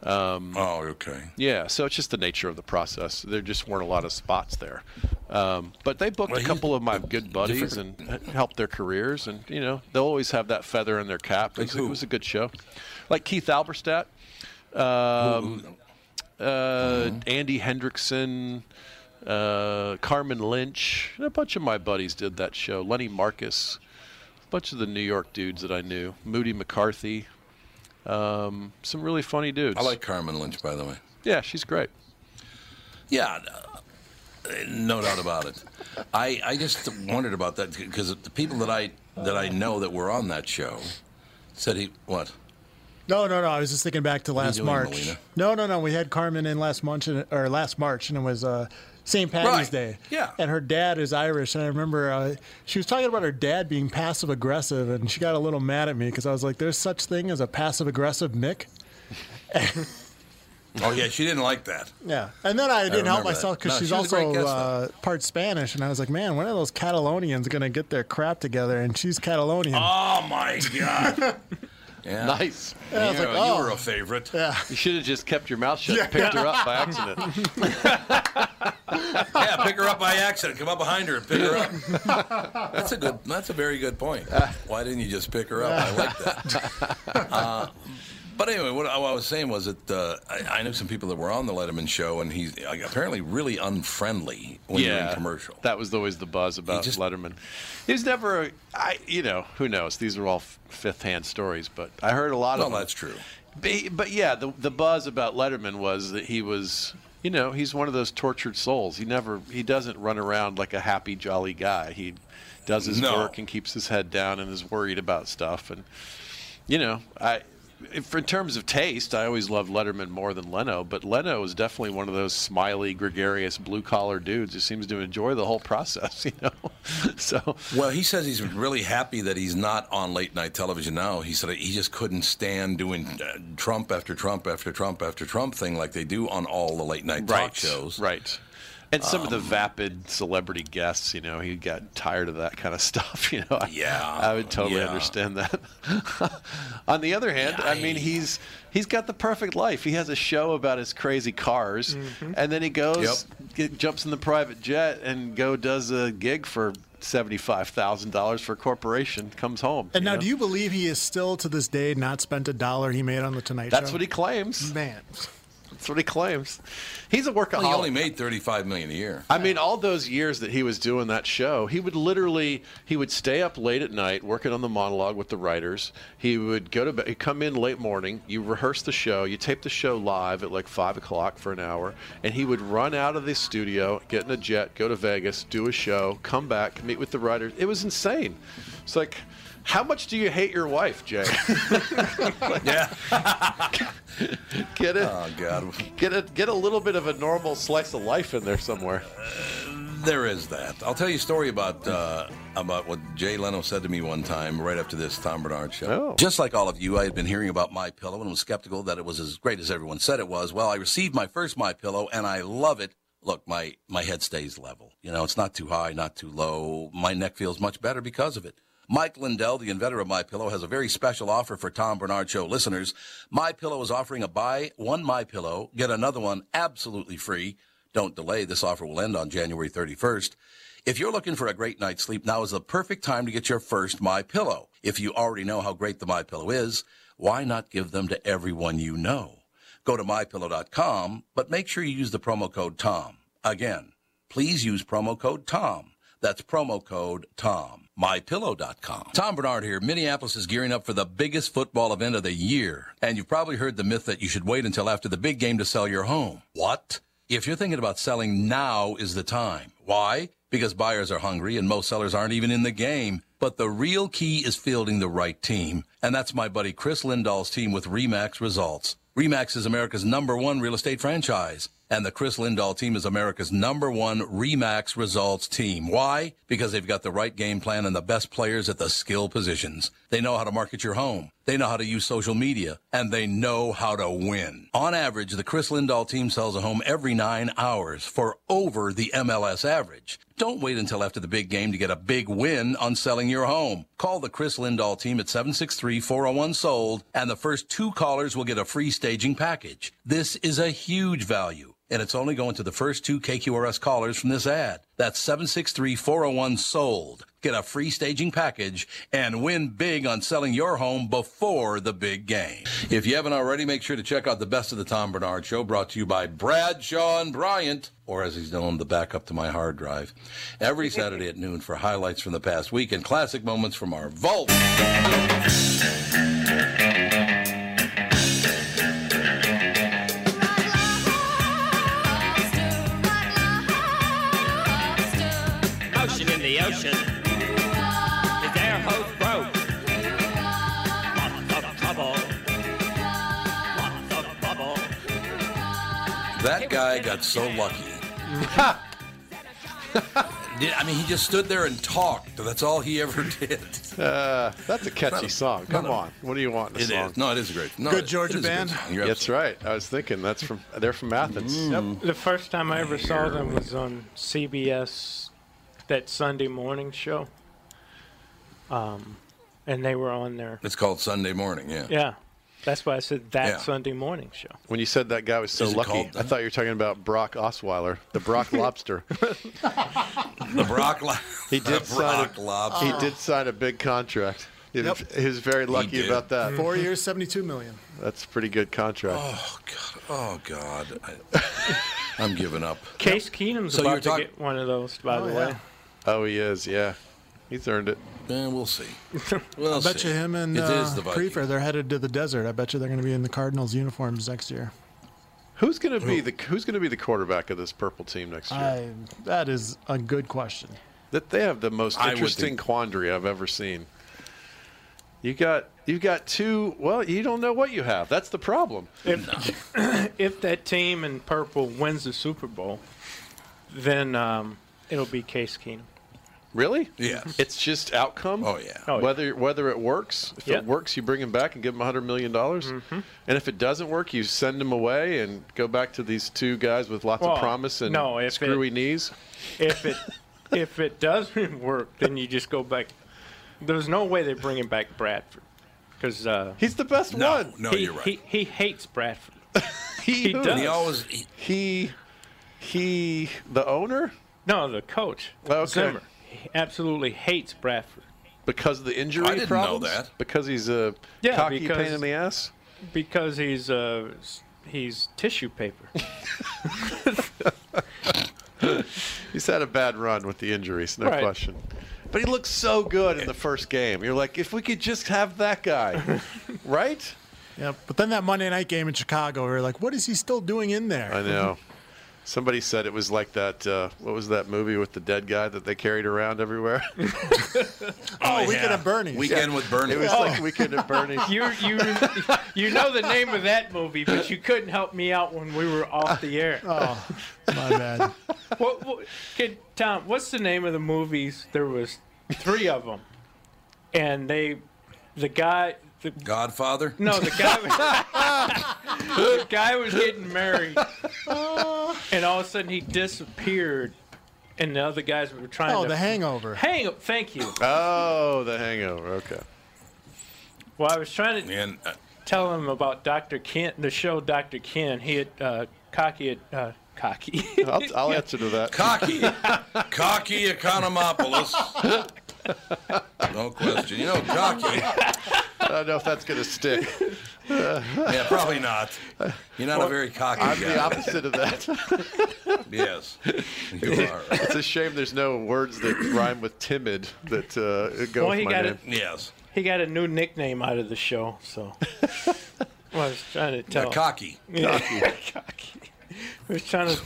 A: Oh, okay.
G: Yeah, so it's just the nature of the process. There just weren't a lot of spots there. Um, but they booked
A: Well,
G: a couple of my good buddies and
A: different-
G: h- helped their careers, and you know they'll always have that feather in their cap. It was,
A: Like
G: it was a good show, like Keith Alberstadt, um, uh, Andy Hendrickson, uh, Carmen Lynch, a bunch of my buddies did that show. Lenny Marcus, a bunch of the New York dudes that I knew. Moody McCarthy, um, some really funny dudes.
A: I like Carmen Lynch, by the way.
G: Yeah, she's great.
A: Yeah, uh, no doubt about it. I, I just wondered about that because the people that I that I know that were on that show said he what?
D: No, no, no. I was just thinking back to last
A: doing,
D: March.
A: Melina?
D: No, no, no. We had Carmen in last March, and- or last March, and it was uh, St. Patty's
A: Right.
D: Day.
A: Yeah.
D: And her dad is Irish, and I remember uh, she was talking about her dad being passive aggressive, and she got a little mad at me because I was like, "There's such thing as a passive aggressive Mick."
A: Oh yeah, she didn't like that.
D: Yeah. And then I didn't help myself because
A: No,
D: she's
A: she
D: also
A: guest,
D: uh, part Spanish, and I was like, "Man, when are those Catalonians gonna get their crap together?" And she's Catalonian.
A: Oh my god. Yeah.
G: Nice.
D: I was
A: You
D: like, oh.
A: You were a favorite.
D: Yeah.
G: You should have just kept your mouth shut and picked her up by accident.
A: Yeah, pick her up by accident. Come up behind her and pick her up. That's a good. That's a very good point. Why didn't you just pick her up? I like that. Uh, but anyway, what I, what I was saying was that uh, I, I knew some people that were on the Letterman show, and he's like, apparently really unfriendly when you're in commercial.
G: That was always the buzz about
A: just-
G: Letterman. He's never, a- I, you know, who knows? These are all f- fifth-hand stories, but I heard a lot
A: well,
G: of them.
A: that's true.
G: But, but yeah, the the buzz about Letterman was that he was, you know, he's one of those tortured souls. He never, he doesn't run around like a happy, jolly guy. He does his
A: No.
G: work and keeps his head down and is worried about stuff. And you know, I. If, in terms of taste, I always loved Letterman more than Leno, but Leno is definitely one of those smiley, gregarious, blue-collar dudes who seems to enjoy the whole process. You know, so
A: Well, he says he's really happy that he's not on late night television now. He said he just couldn't stand doing uh, Trump after Trump after Trump after Trump thing like they do on all the late night talk shows.
G: Right. And some of the um, vapid celebrity guests, you know, he got tired of that kind of stuff. You know, I,
A: Yeah,
G: I would totally
A: yeah.
G: understand that. On the other hand, I mean, he's he's got the perfect life. He has a show about his crazy cars, mm-hmm. and then he goes, get, jumps in the private jet, and go does a gig for seventy-five thousand dollars for a corporation. Comes home.
D: And now,
G: know?
D: do you believe he is still to this day not spent a dollar he made on the Tonight
G: That's
D: Show?
G: That's what he claims.
D: Man,
G: That's what he claims. He's a workaholic.
A: Well, he only made thirty-five million a year.
G: I mean, all those years that he was doing that show, he would literally he would stay up late at night working on the monologue with the writers. He would go to bed, he'd come in late morning. You rehearse the show, you tape the show live at like five o'clock for an hour, and he would run out of the studio, get in a jet, go to Vegas, do a show, come back, meet with the writers. It was insane. It's like. How much do you hate your wife, Jay?
A: yeah.
G: get it?
A: Oh God.
G: Get a get a little bit of a normal slice of life in there somewhere.
A: There is that. I'll tell you a story about uh, about what Jay Leno said to me one time right after this Tom Barnard show.
G: Oh.
A: Just like all of you, I had been hearing about My Pillow and was skeptical that it was as great as everyone said it was. Well, I received my first My Pillow and I love it. Look, my my head stays level. You know, it's not too high, not too low. My neck feels much better because of it. Mike Lindell, the inventor of My Pillow, has a very special offer for Tom Barnard Show listeners. My Pillow is offering a buy one My Pillow, get another one absolutely free. Don't delay. This offer will end on January 31st. If you're looking for a great night's sleep, now is the perfect time to get your first My Pillow. If you already know how great the My Pillow is, why not give them to everyone you know? Go to mypillow.com, but make sure you use the promo code TOM. Again, please use promo code TOM. That's promo code TOM. MyPillow.com. Tom Barnard here. Minneapolis is gearing up for the biggest football event of the year. And you've probably heard the myth that you should wait until after the big game to sell your home. What? If you're thinking about selling, now is the time. Why? Because buyers are hungry and most sellers aren't even in the game. But the real key is fielding the right team. And that's my buddy Chris Lindahl's team with REMAX Results. REMAX is America's number one real estate franchise. And the Chris Lindahl team is America's number one REMAX results team. Why? Because they've got the right game plan and the best players at the skill positions. They know how to market your home. They know how to use social media and they know how to win. On average, the Chris Lindahl team sells a home every nine hours for over the MLS average. Don't wait until after the big game to get a big win on selling your home. Call the Chris Lindahl team at 763-401-SOLD and the first two callers will get a free staging package. This is a huge value and it's only going to the first two KQRS callers from this ad. That's 763-401-SOLD. Get a free staging package and win big on selling your home before the big game. If you haven't already, make sure to check out the best of the Tom Barnard Show brought to you by Bradshaw and Bryant, or as he's known, the backup to my hard drive. Every Saturday at noon for highlights from the past week and classic moments from our vault. Guy got so lucky. Did- I mean, he just stood there and talked. That's all he ever did.
G: Uh, that's a catchy
A: Not-
G: song. Come
A: not a-
G: on. What do you want in a
A: It
G: song?
A: is. No, it is great. No,
D: Good Georgia
A: it is a good
D: band.
G: That's right. I was thinking that's from they're from Athens.
C: The first time I ever saw them was on CBS, that Sunday morning show. Um, and they were on there.
A: It's called Sunday Morning. Yeah.
C: Yeah, that's why I said that
A: Yeah.
C: Sunday morning show.
G: When you said that guy was so lucky,
A: called
G: I thought you were talking about Brock Osweiler, the Brock Lobster.
A: The Brock. Lo-
G: He did
A: the
G: sign
A: Brock
G: a,
A: Lobster.
G: He did sign a big contract. He,
D: Yep.
G: he was very lucky about that.
D: Four years, seventy-two million.
G: That's a pretty good contract.
A: Oh God! Oh God! I, I'm giving up.
C: Case Keenum's
A: So you're
C: about to
A: talk-
C: get one of those, by
D: Oh,
C: the
D: yeah.
C: way.
G: Oh, he is. Yeah, he's earned it.
A: Eh, we'll see. We'll
D: I bet
A: see.
D: you him and
A: It
D: uh,
A: the Vikings.
D: Prefer, they're headed to the desert. I bet you they're going to be in the Cardinals uniforms next year.
G: Who's going to be the Who's going to be the quarterback of this purple team next year?
D: I, that is a good question.
G: that they have the most interesting quandary I've ever seen. You got you got two. Well, you don't know what you have. That's the problem.
C: If if that team in purple wins the Super Bowl, then um, it'll be Case Keenum.
G: Really?
A: Yes.
G: It's just outcome.
A: Oh yeah.
C: Oh, yeah.
G: Whether whether it works, if
C: Yeah.
G: it works, you bring him back and give him hundred million dollars,
C: Mm-hmm.
G: and if it doesn't work, you send him away and go back to these two guys with lots
C: Well,
G: of promise and
C: no, if
G: screwy
C: it-
G: knees.
C: If it if it doesn't work, then you just go back. There's no way they're bringing back Bradford because uh,
G: He's the best
A: No,
G: one.
A: no,
C: he,
A: you're right.
C: he he hates Bradford.
G: He,
C: he does.
A: He always. He,
G: He he the owner
C: No, the coach
G: Okay.
C: Zimmer he absolutely hates Bradford
G: because of the injury
A: I didn't know that.
G: Because he's a
C: Yeah,
G: cocky
C: because-
G: pain in the ass.
C: because he's uh he's tissue paper.
G: He's had a bad run with the injuries, no
C: Right.
G: question. But he looks so good in the first game. You're like, if we could just have that guy, right?
D: Yeah, but then that Monday night game in Chicago, we were like, what is he still doing in there?
G: I know. Somebody said it was like that. Uh, what was that movie with the dead guy that they carried around everywhere?
D: Oh, Weekend at Bernie's.
A: Weekend with Bernie.
G: it was like Weekend at Bernie's.
C: You you you know the name of that movie, but you couldn't help me out when we were off the air.
D: Oh, my bad.
C: What, what kid, Tom? What's the name of the movies? There was three of them, and they, the guy, the
A: Godfather.
C: no, the guy, was, the guy was getting married, and all of a sudden he disappeared, and the other guys were trying to
D: Oh,
C: to
D: The Hangover.
C: hang. Thank you.
G: Oh, The Hangover. Okay.
C: Well, I was trying to
A: And uh,
C: tell him about Dr. Ken, the show Dr. Ken. He had uh, cocky at uh, cocky.
G: I'll, I'll answer to that.
A: cocky, cocky Economopoulos. No question. You know, cocky.
G: I don't know if that's going to stick.
A: Yeah, probably not. You're not a very cocky
G: I'm
A: guy.
G: the opposite of that.
A: Yes, you are.
G: It's a shame there's no words that rhyme with timid that uh, go
C: Well,
G: with
C: he
G: my
C: got
G: name.
C: it.
A: Yes,
C: He got a new nickname out of the show, so. well, I was trying to tell.
A: cocky.
C: Yeah, cocky. I was trying to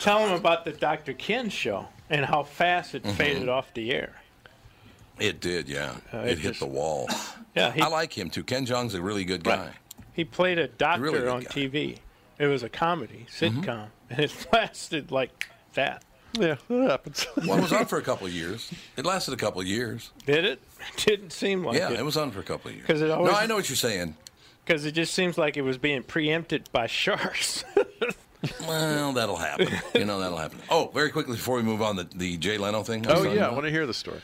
C: tell him about the Dr. Ken show and how fast it
A: Mm-hmm.
C: faded off the air.
A: It did, yeah.
C: Uh,
A: it
C: it
A: hit
C: just-
A: the wall.
C: Yeah, he,
A: I like him too. Ken Jeong's a really good guy.
C: Right. he played a doctor
A: Really
C: on
A: guy.
C: TV. It was a comedy
A: Mm-hmm.
C: sitcom, and it lasted like that.
G: Yeah, that happens.
A: Well, it was on for a couple of years. It lasted a couple of years.
C: Did it? Didn't seem like
A: yeah,
C: it.
A: it was on for a couple of years.
C: 'Cause it always-
A: no, I know what you're saying.
C: Because it just seems like it was being preempted by sharks.
A: Well, that'll happen. you know, that'll happen. Oh, very quickly before we move on, the, the Jay Leno thing.
G: Oh,
A: talking
G: yeah. I want to hear the story.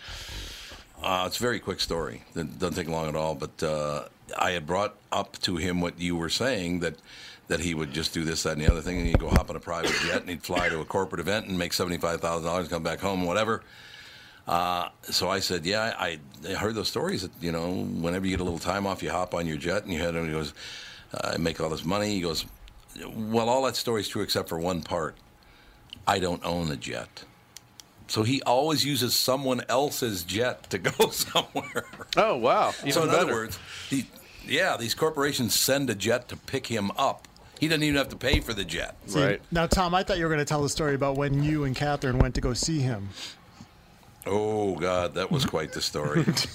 A: Uh, it's a very quick story. It doesn't take long at all. But uh, I had brought up to him what you were saying that that he would just do this, that, and the other thing, and he'd go hop on a private jet and he'd fly to a corporate event and make seventy five thousand dollars, come back home, whatever. Uh, so I said, yeah, I, I heard those stories that you know, whenever you get a little time off, you hop on your jet and you head. And he goes, I make all this money. He goes, well, all that story's true except for one part. I don't own the jet. So he always uses someone else's jet to go somewhere.
G: Oh, wow.
A: so
G: Even
A: in other words, the, yeah, these corporations send a jet to pick him up. He doesn't even have to pay for the jet.
D: See,
G: Right.
D: Now, Tom, I thought you were going to tell the story about when you and Catherine went to go see him.
A: Oh God, that was quite the story. it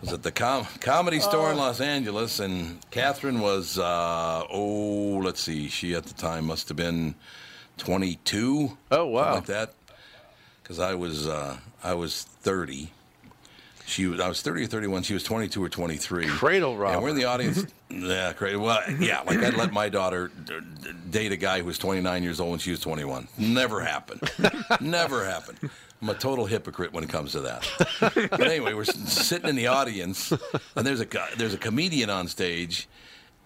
A: was at the com- comedy store in Los Angeles, and Catherine was uh, oh, let's see, she at the time must have been twenty-two.
G: Oh, wow.
A: something like that. Because I was uh, I was thirty. She was I was thirty or thirty-one. She was twenty-two or twenty-three.
G: Cradle robber.
A: And we're in the audience. yeah, cradle. Well, yeah, like I'd let my daughter d- d- date a guy who was twenty-nine years old when she was twenty-one. Never happened. Never happened. I'm a total hypocrite when it comes to that. But anyway, we're sitting in the audience, and there's a guy, there's a comedian on stage.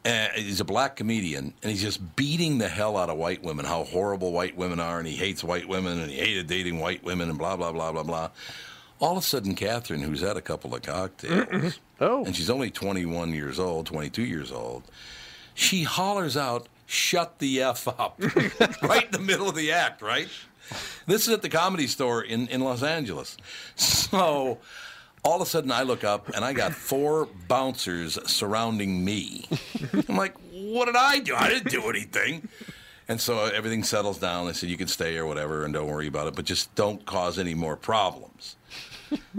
A: And he's a black comedian, and he's just beating the hell out of white women. How horrible white women are, and he hates white women, and he hated dating white women, and blah blah blah blah blah. All of a sudden, Catherine, who's had a couple of cocktails,
G: Oh.
A: and she's only 21 years old, 22 years old, she hollers out, "Shut the f up!" right in the middle of the act. Right. This is at the comedy store in, in Los Angeles. So all of a sudden I look up and I got four bouncers surrounding me. I'm like, what did I do? I didn't do anything. And so everything settles down. They said, you can stay or whatever and don't worry about it, but just don't cause any more problems.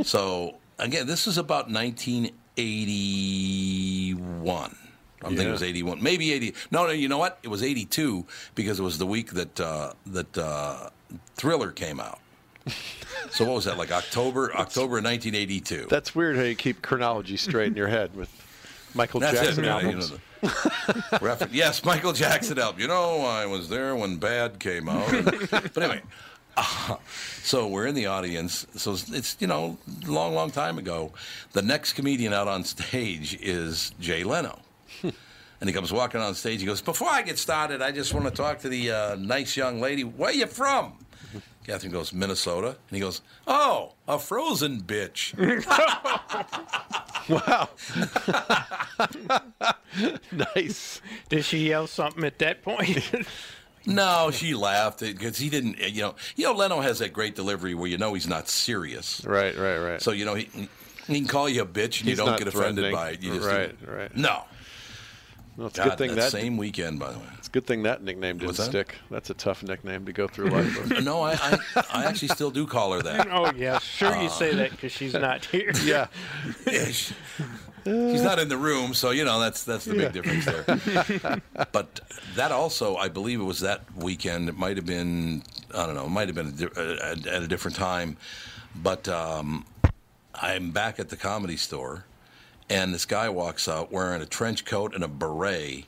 A: so again, this is about 1981. I'm thinking it was 81, maybe 80. No, no, you know what? It was 82 because it was the week that uh, that uh, Thriller came out. So what was that like October October 1982?
G: That's weird how you keep chronology straight in your head with Michael
A: That's
G: Jackson
A: it, man. You know,
G: albums.
A: the- yes, Michael Jackson album. You know, I was there when Bad came out. but anyway, uh, so we're in the audience. So it's, it's you know long, long time ago. The next comedian out on stage is Jay Leno. And he comes walking on stage. He goes, "Before I get started, I just want to talk to the uh, nice young lady. Where you from?" Catherine goes, "Minnesota." And he goes, "Oh, a frozen bitch."
G: Wow. nice.
C: Did she yell something at that point?
A: No, she laughed because he didn't. Eh, you know, you know, Leno has that great delivery where you know he's not serious.
G: Right, right, right.
A: So you know he, he can call you a bitch and you don't get offended by it. You just
G: Right, right.
A: No.
G: Well, it's a good thing
A: that,
G: that
A: same weekend, by the way.
G: It's a good thing that nickname didn't
A: that?
G: stick. That's a tough nickname to go through life with.
A: No, I, I, I actually still do call her that.
C: oh yeah, sure you
A: Uh,
C: say that because she's not here.
G: yeah.
A: Yeah, she- she's not in the room, so you know that's that's the big difference there. but that also, I believe it was that weekend. It might have been, I don't know, it might have been a di- uh, at at a different time. But um, I'm back at the comedy store, and this guy walks out wearing a trench coat and a beret.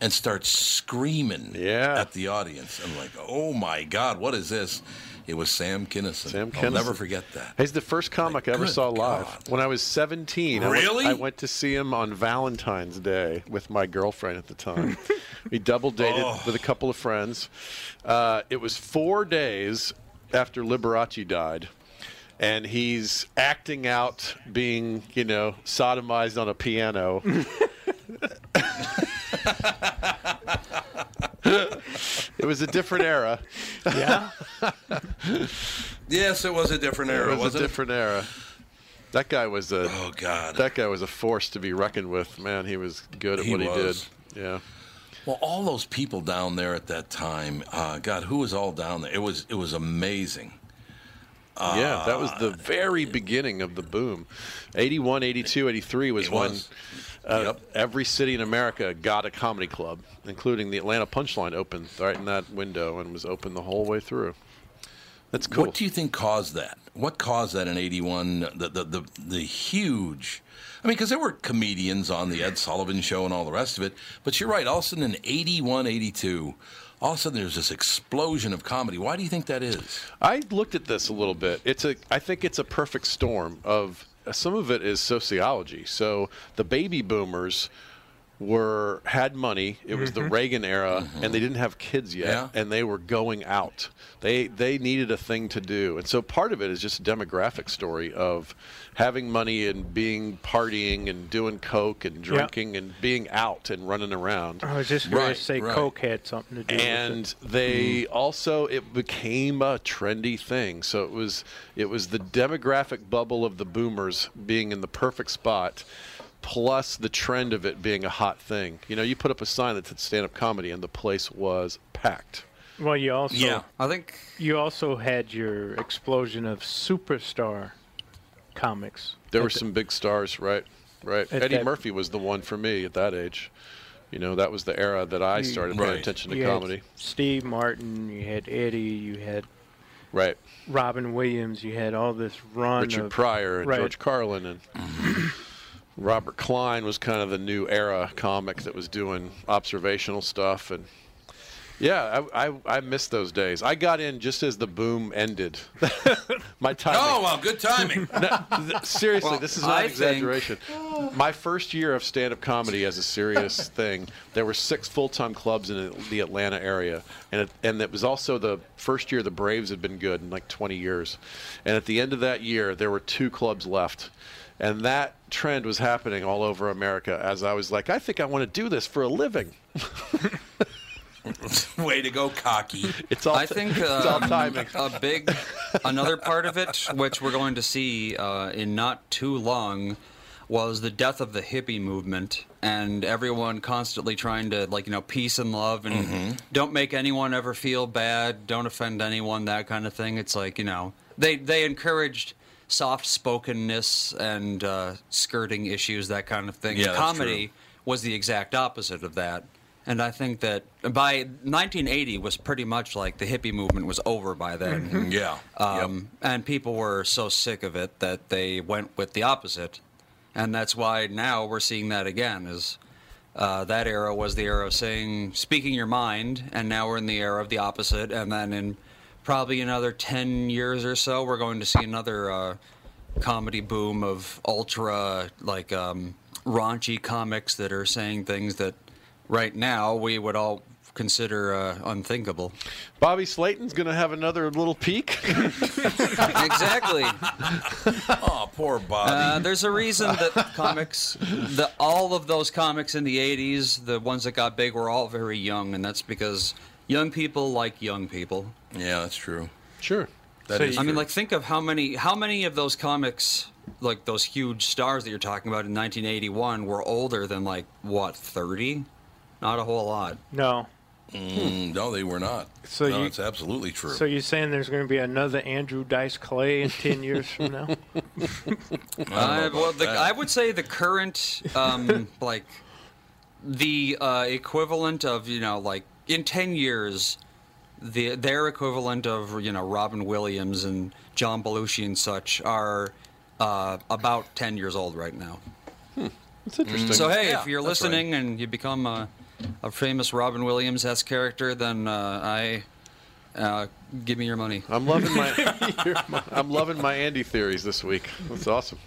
A: And starts screaming
G: Yeah.
A: at the audience. I'm like, oh my God, what is this? It was Sam Kinison.
G: Sam Kinison.
A: I'll never forget that.
G: He's the first comic I ever saw live.
A: God.
G: When I was 17, I went-
A: Really?
G: I went, to see him on Valentine's Day with my girlfriend at the time. we double dated
A: Oh.
G: with a couple of friends. Uh, it was four days after Liberace died. And he's acting out being, you know, sodomized on a piano. it was a different era.
C: Yeah.
A: Yes, it was a different era,
G: it was a
A: wasn't it?
G: different era. That guy was a
A: Oh God.
G: that guy was a force to be reckoned with. Man, he was good at
A: He
G: what he
A: was.
G: did. Yeah.
A: Well, all those people down there at that time, uh, God, who was all down there? It was it was amazing.
G: Yeah, that was
A: Uh,
G: the very beginning of the boom. 81, 82, 83 was
A: It
G: when uh,
A: Yep.
G: every city in America got a comedy club, including the Atlanta Punchline opened right in that window and was open the whole way through. That's cool.
A: What do you think caused that? What caused that in '81? The the the, the huge. I mean, because there were comedians on the Ed Sullivan Show and all the rest of it. But you're right. All of a sudden, in '81, '82, all of a sudden there's this explosion of comedy. Why do you think that is?
G: I looked at this a little bit. It's a I think it's a perfect storm of some of it is sociology. So the baby boomers were had money. It was the mm-hmm. Reagan era mm-hmm. and they didn't have kids yet
A: Yeah.
G: and they were going out. They they needed a thing to do. And so part of it is just a demographic story of having money and being partying and doing coke and drinking and being out and running around
C: I was just going
A: Right,
C: to say
A: right.
C: Coke had something to do with
G: and
C: it.
G: they mm-hmm. also it became a trendy thing so it was it was the demographic bubble of the boomers being in the perfect spot plus the trend of it being a hot thing you know you put up a sign that said stand-up comedy and the place was packed
C: Well, you also yeah,
B: I think
C: you also had your explosion of superstar comics.
G: there were
C: the-
G: some big stars right right eddie
C: that-
G: murphy was the one for me at that age you know that was the era that i
C: You-
G: started paying
A: Right.
G: attention to
C: you had
G: comedy
C: Steve Martin, you had Eddie, you had
G: right
C: Robin Williams, you had all this run
G: Richard
C: of
G: Pryor and
C: right.
G: George Carlin and Robert Klein was kind of the new era comic that was doing observational stuff and yeah, I, I I missed those days. I got in just as the boom ended. My timing.
A: Oh well, good timing.
G: No, th- seriously,
B: Well,
G: this is not
B: I
G: an exaggeration. My first year of stand-up comedy as a serious thing, there were six full-time clubs in the Atlanta area, and it, and it was also the first year the Braves had been good in like 20 years, and at the end of that year, there were two clubs left. And that trend was happening all over America as I was like, I think I want to do this for a living.
A: Way to go, cocky.
G: It's all
B: I think
G: it's all
B: um, a big another part of it, which we're going to see uh, in not too long, was the death of the hippie movement and everyone constantly trying to like you know peace and love and don't make anyone ever feel bad, don't offend anyone, that kind of thing. It's like you know they they encouraged soft spokenness and uh, skirting issues, that kind of thing.
A: Yeah, that's
B: Comedy
A: true.
B: was the exact opposite of that. And I think that by 1980 was pretty much like the hippie movement was over by then.
A: Yeah.
B: Um, And people were so sick of it that they went with the opposite. And that's why now we're seeing that again. Is uh, that era was the era of saying speaking your mind, and now we're in the era of the opposite. And then in probably another 10 years or so, we're going to see another uh, comedy boom of ultra like um, raunchy comics that are saying things that right now we would all consider uh, unthinkable.
G: Bobby Slayton's going to have another little peek.
B: exactly.
A: oh, poor Bobby.
B: Uh, there's a reason that comics, the, all of those comics in the 80s, the ones that got big, were all very young, and that's because young people like young people.
A: Yeah, that's true.
G: Sure.
A: That
B: I
A: is
B: mean,
A: true.
B: like, think of how many how many of those comics, like those huge stars that you're talking about in 1981, were older than like what 30? Not a whole lot.
C: No.
A: Mm, no, they were not.
C: So
A: no,
C: you-
A: it's absolutely true.
C: So you're saying there's going to be another Andrew Dice Clay in ten years from now?
B: Uh, well, the, I would say the current, um, like, the uh, equivalent of you know, like in ten years, the their equivalent of you know Robin Williams and John Belushi and such are uh, about ten years old right now.
G: That's interesting.
B: So hey,
A: Yeah,
B: if you're
A: that's
B: listening and you become a, a famous Robin Williams s character, then uh, I uh, give me your money.
G: I'm loving my I'm loving my Andy theories this week. That's awesome.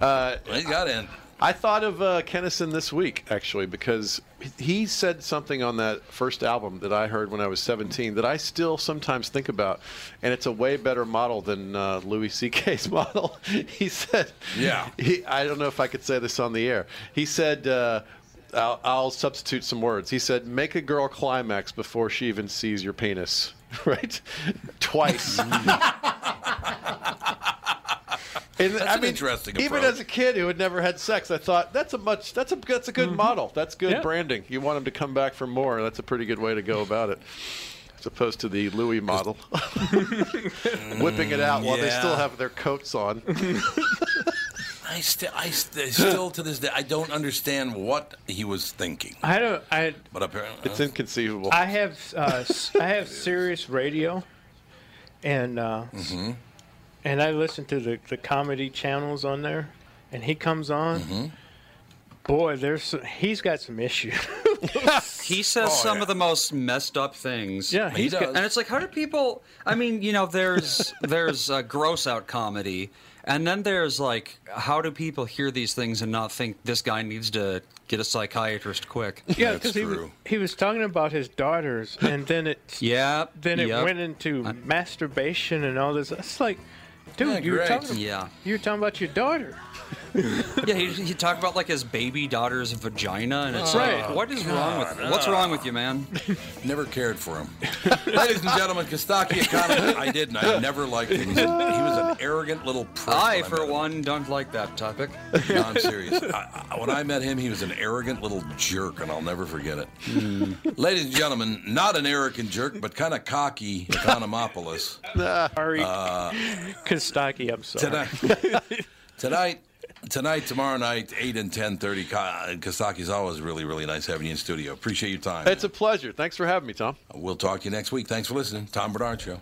G: Uh,
A: Well, you got in.
G: I thought of uh, Kinison this week actually because he said something on that first album that I heard when I was 17 that I still sometimes think about, and it's a way better model than uh, Louis C.K.'s model. he said,
A: Yeah.
G: He, I don't know if I could say this on the air. He said. Uh, I'll, I'll substitute some words. He said, "Make a girl climax before she even sees your penis." Right, twice. And
A: That's
G: I
A: an
G: mean,
A: interesting
G: Even
A: approach.
G: as a kid who had never had sex, I thought that's a much that's a that's a good mm-hmm. model. That's good
C: Yeah.
G: branding. You want them to come back for more. That's a pretty good way to go about it, as opposed to the Louis model, whipping it out while they still have their coats on.
A: I, st- I st- still to this day I don't understand what he was thinking.
C: I don't. I
A: But apparently,
G: It's inconceivable.
C: I have uh, s- I have Sirius Radio, and uh,
A: Mm-hmm.
C: and I listen to the, the comedy channels on there, and he comes on.
A: Mm-hmm.
C: Boy, there's some, he's got some issues.
B: He says
A: Oh,
B: some
A: yeah.
B: of the most messed up things.
C: yeah,
A: He does.
C: got.
B: and it's like, how do people? I mean, you know, there's there's uh, gross out comedy, and then there's like, how do people hear these things and not think this guy needs to get a psychiatrist quick?
C: Yeah,
A: That's
C: because he, was- he was talking about his daughters, and then it
B: Yeah.
C: then it
B: yep.
C: went into masturbation and all this. It's like, dude,
A: Yeah,
C: you were talking.
B: Yeah.
C: You were talking about your daughter.
B: Yeah, he, he talked about like his baby daughter's vagina, and it's
C: Right.
B: like, what is wrong with what's wrong with you, man?
A: never cared for him. Ladies and gentlemen, Kostaki Economy. I didn't. I never liked him. He's a, he was an arrogant little prick.
B: I,
A: when
B: for
A: met him.
B: one, don't like that topic.
A: No, I'm serious. I, I, when I met him, he was an arrogant little jerk, and I'll never forget it.
B: Hmm.
A: Ladies and gentlemen, not an arrogant jerk, but kind of cocky Economopoulos.
C: Sorry,
A: Uh,
C: Kostaki. I'm sorry.
A: Tonight, tonight, tonight, tomorrow night, eight and ten thirty. Kostaki's always really, really nice having you in studio. Appreciate your time.
G: It's man. a pleasure. Thanks for having me, Tom.
A: We'll talk to you next week. Thanks for listening, Tom Barnard Show.